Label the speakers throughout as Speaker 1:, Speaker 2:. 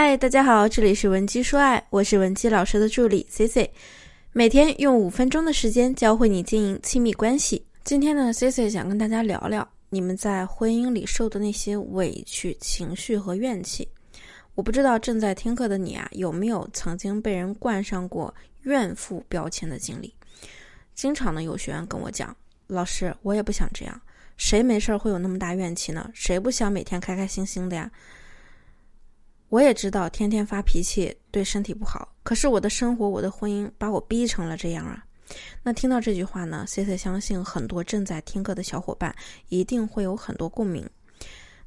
Speaker 1: 嗨，大家好，这里是文姬说爱，我是文姬老师的助理 C C，每天用五分钟的时间教会你经营亲密关系。今天呢，C C 想跟大家聊聊你们在婚姻里受的那些委屈、情绪和怨气。我不知道正在听课的你啊，有没有曾经被人冠上过怨妇标签的经历？经常呢，有学员跟我讲，老师，我也不想这样，谁没事儿会有那么大怨气呢？谁不想每天开开心心的呀？我也知道天天发脾气对身体不好，可是我的生活、我的婚姻把我逼成了这样啊。那听到这句话呢，Cici 相信很多正在听课的小伙伴一定会有很多共鸣。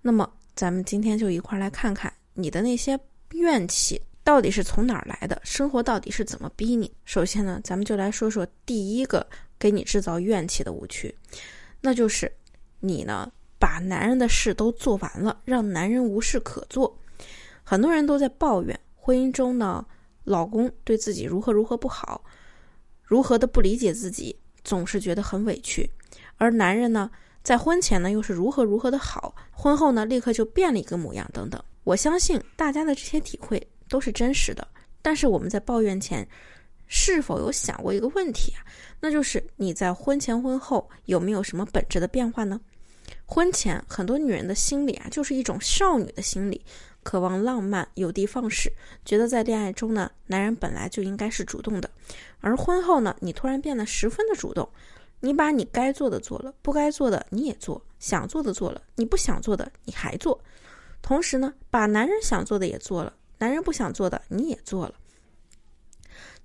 Speaker 1: 那么咱们今天就一块来看看你的那些怨气到底是从哪儿来的，生活到底是怎么逼你。首先呢，咱们就来说说第一个给你制造怨气的误区，那就是你呢把男人的事都做完了，让男人无事可做。很多人都在抱怨婚姻中呢，老公对自己如何如何不好，如何的不理解自己，总是觉得很委屈。而男人呢，在婚前呢又是如何如何的好，婚后呢立刻就变了一个模样等等。我相信大家的这些体会都是真实的。但是我们在抱怨前，是否有想过一个问题啊？那就是你在婚前婚后有没有什么本质的变化呢？婚前很多女人的心理啊，就是一种少女的心理。渴望浪漫，有的放矢，觉得在恋爱中呢，男人本来就应该是主动的，而婚后呢，你突然变得十分的主动，你把你该做的做了，不该做的你也做，想做的做了，你不想做的你还做，同时呢，把男人想做的也做了，男人不想做的你也做了，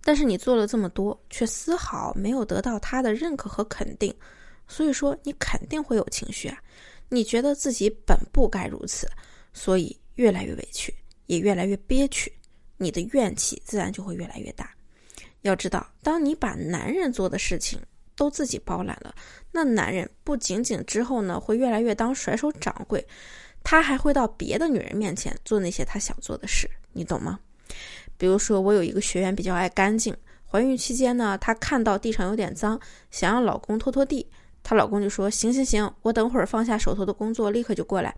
Speaker 1: 但是你做了这么多，却丝毫没有得到他的认可和肯定，所以说你肯定会有情绪啊，你觉得自己本不该如此，所以。越来越委屈，也越来越憋屈，你的怨气自然就会越来越大。要知道，当你把男人做的事情都自己包揽了，那男人不仅仅之后呢会越来越当甩手掌柜，他还会到别的女人面前做那些他想做的事，你懂吗？比如说，我有一个学员比较爱干净，怀孕期间呢，她看到地上有点脏，想让老公拖拖地，她老公就说：“行行行，我等会儿放下手头的工作，立刻就过来。”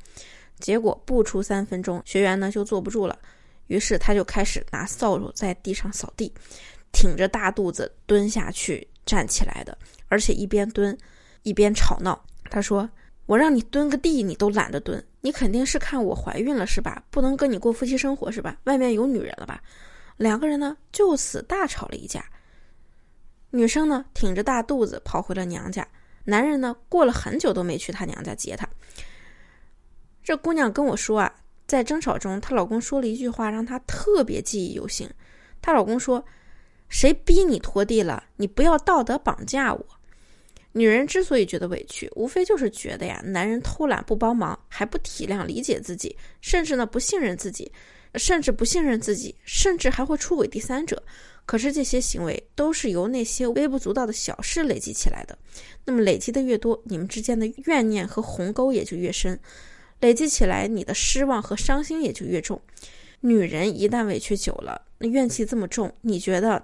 Speaker 1: 结果不出三分钟，学员呢就坐不住了，于是他就开始拿扫帚在地上扫地，挺着大肚子蹲下去站起来的，而且一边蹲一边吵闹。他说：“我让你蹲个地，你都懒得蹲，你肯定是看我怀孕了是吧？不能跟你过夫妻生活是吧？外面有女人了吧？”两个人呢就此大吵了一架。女生呢挺着大肚子跑回了娘家，男人呢过了很久都没去她娘家接她。这姑娘跟我说啊，在争吵中，她老公说了一句话，让她特别记忆犹新。她老公说：“谁逼你拖地了？你不要道德绑架我。”女人之所以觉得委屈，无非就是觉得呀，男人偷懒不帮忙，还不体谅理解自己，甚至呢不信任自己，甚至不信任自己，甚至还会出轨第三者。可是这些行为都是由那些微不足道的小事累积起来的。那么累积的越多，你们之间的怨念和鸿沟也就越深。累积起来，你的失望和伤心也就越重。女人一旦委屈久了，那怨气这么重，你觉得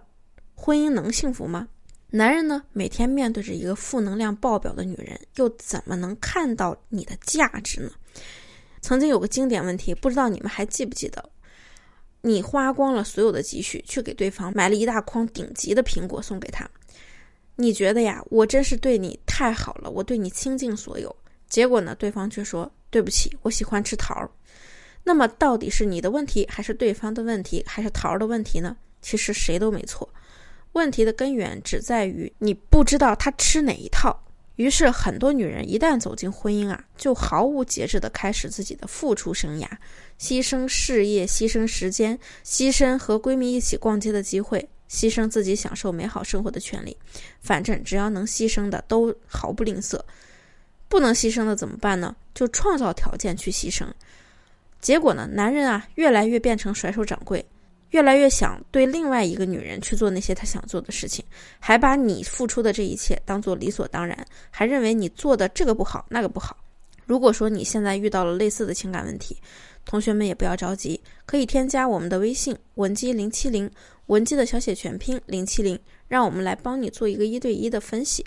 Speaker 1: 婚姻能幸福吗？男人呢，每天面对着一个负能量爆表的女人，又怎么能看到你的价值呢？曾经有个经典问题，不知道你们还记不记得？你花光了所有的积蓄，去给对方买了一大筐顶级的苹果送给他，你觉得呀，我真是对你太好了，我对你倾尽所有。结果呢，对方却说。对不起，我喜欢吃桃儿。那么到底是你的问题，还是对方的问题，还是桃儿的问题呢？其实谁都没错。问题的根源只在于你不知道他吃哪一套。于是很多女人一旦走进婚姻啊，就毫无节制地开始自己的付出生涯，牺牲事业，牺牲时间，牺牲和闺蜜一起逛街的机会，牺牲自己享受美好生活的权利。反正只要能牺牲的，都毫不吝啬。不能牺牲的怎么办呢？就创造条件去牺牲。结果呢，男人啊越来越变成甩手掌柜，越来越想对另外一个女人去做那些他想做的事情，还把你付出的这一切当做理所当然，还认为你做的这个不好那个不好。如果说你现在遇到了类似的情感问题，同学们也不要着急，可以添加我们的微信文姬零七零，文姬的小写全拼零七零，让我们来帮你做一个一对一的分析。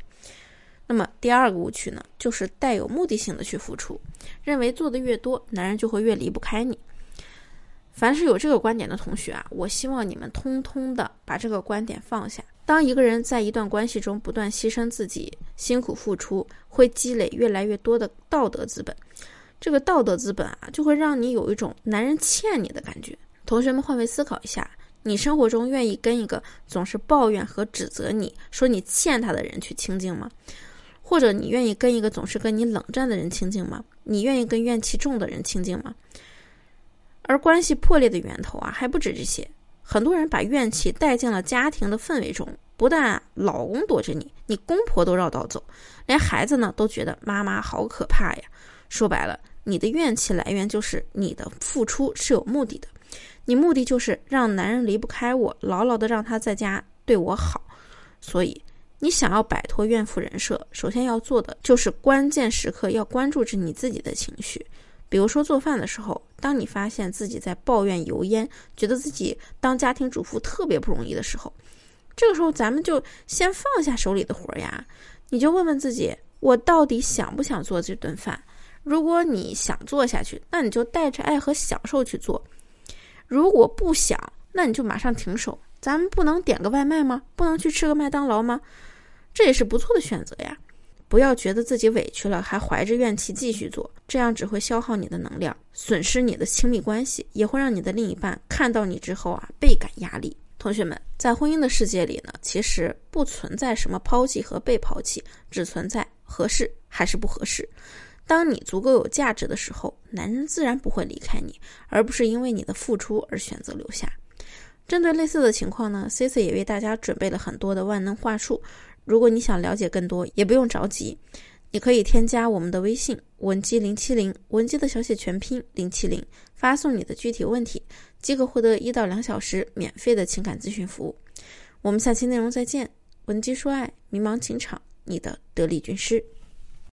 Speaker 1: 那么第二个误区呢，就是带有目的性的去付出，认为做的越多，男人就会越离不开你。凡是有这个观点的同学啊，我希望你们通通的把这个观点放下。当一个人在一段关系中不断牺牲自己、辛苦付出，会积累越来越多的道德资本。这个道德资本啊，就会让你有一种男人欠你的感觉。同学们换位思考一下，你生活中愿意跟一个总是抱怨和指责你说你欠他的人去亲近吗？或者你愿意跟一个总是跟你冷战的人亲近吗？你愿意跟怨气重的人亲近吗？而关系破裂的源头啊，还不止这些。很多人把怨气带进了家庭的氛围中，不但老公躲着你，你公婆都绕道走，连孩子呢都觉得妈妈好可怕呀。说白了，你的怨气来源就是你的付出是有目的的，你目的就是让男人离不开我，牢牢的让他在家对我好。所以，你想要摆脱怨妇人设，首先要做的就是关键时刻要关注着你自己的情绪。比如说做饭的时候，当你发现自己在抱怨油烟，觉得自己当家庭主妇特别不容易的时候，这个时候咱们就先放下手里的活呀，你就问问自己，我到底想不想做这顿饭？如果你想做下去，那你就带着爱和享受去做；如果不想，那你就马上停手。咱们不能点个外卖吗？不能去吃个麦当劳吗？这也是不错的选择呀。不要觉得自己委屈了，还怀着怨气继续做，这样只会消耗你的能量，损失你的亲密关系，也会让你的另一半看到你之后啊倍感压力。同学们，在婚姻的世界里呢，其实不存在什么抛弃和被抛弃，只存在合适还是不合适。当你足够有价值的时候，男人自然不会离开你，而不是因为你的付出而选择留下。针对类似的情况呢，Cici 也为大家准备了很多的万能话术。如果你想了解更多，也不用着急，你可以添加我们的微信文姬零七零，文姬的小写全拼零七零，发送你的具体问题，即可获得一到两小时免费的情感咨询服务。我们下期内容再见，文姬说爱，迷茫情场，你的得力军师。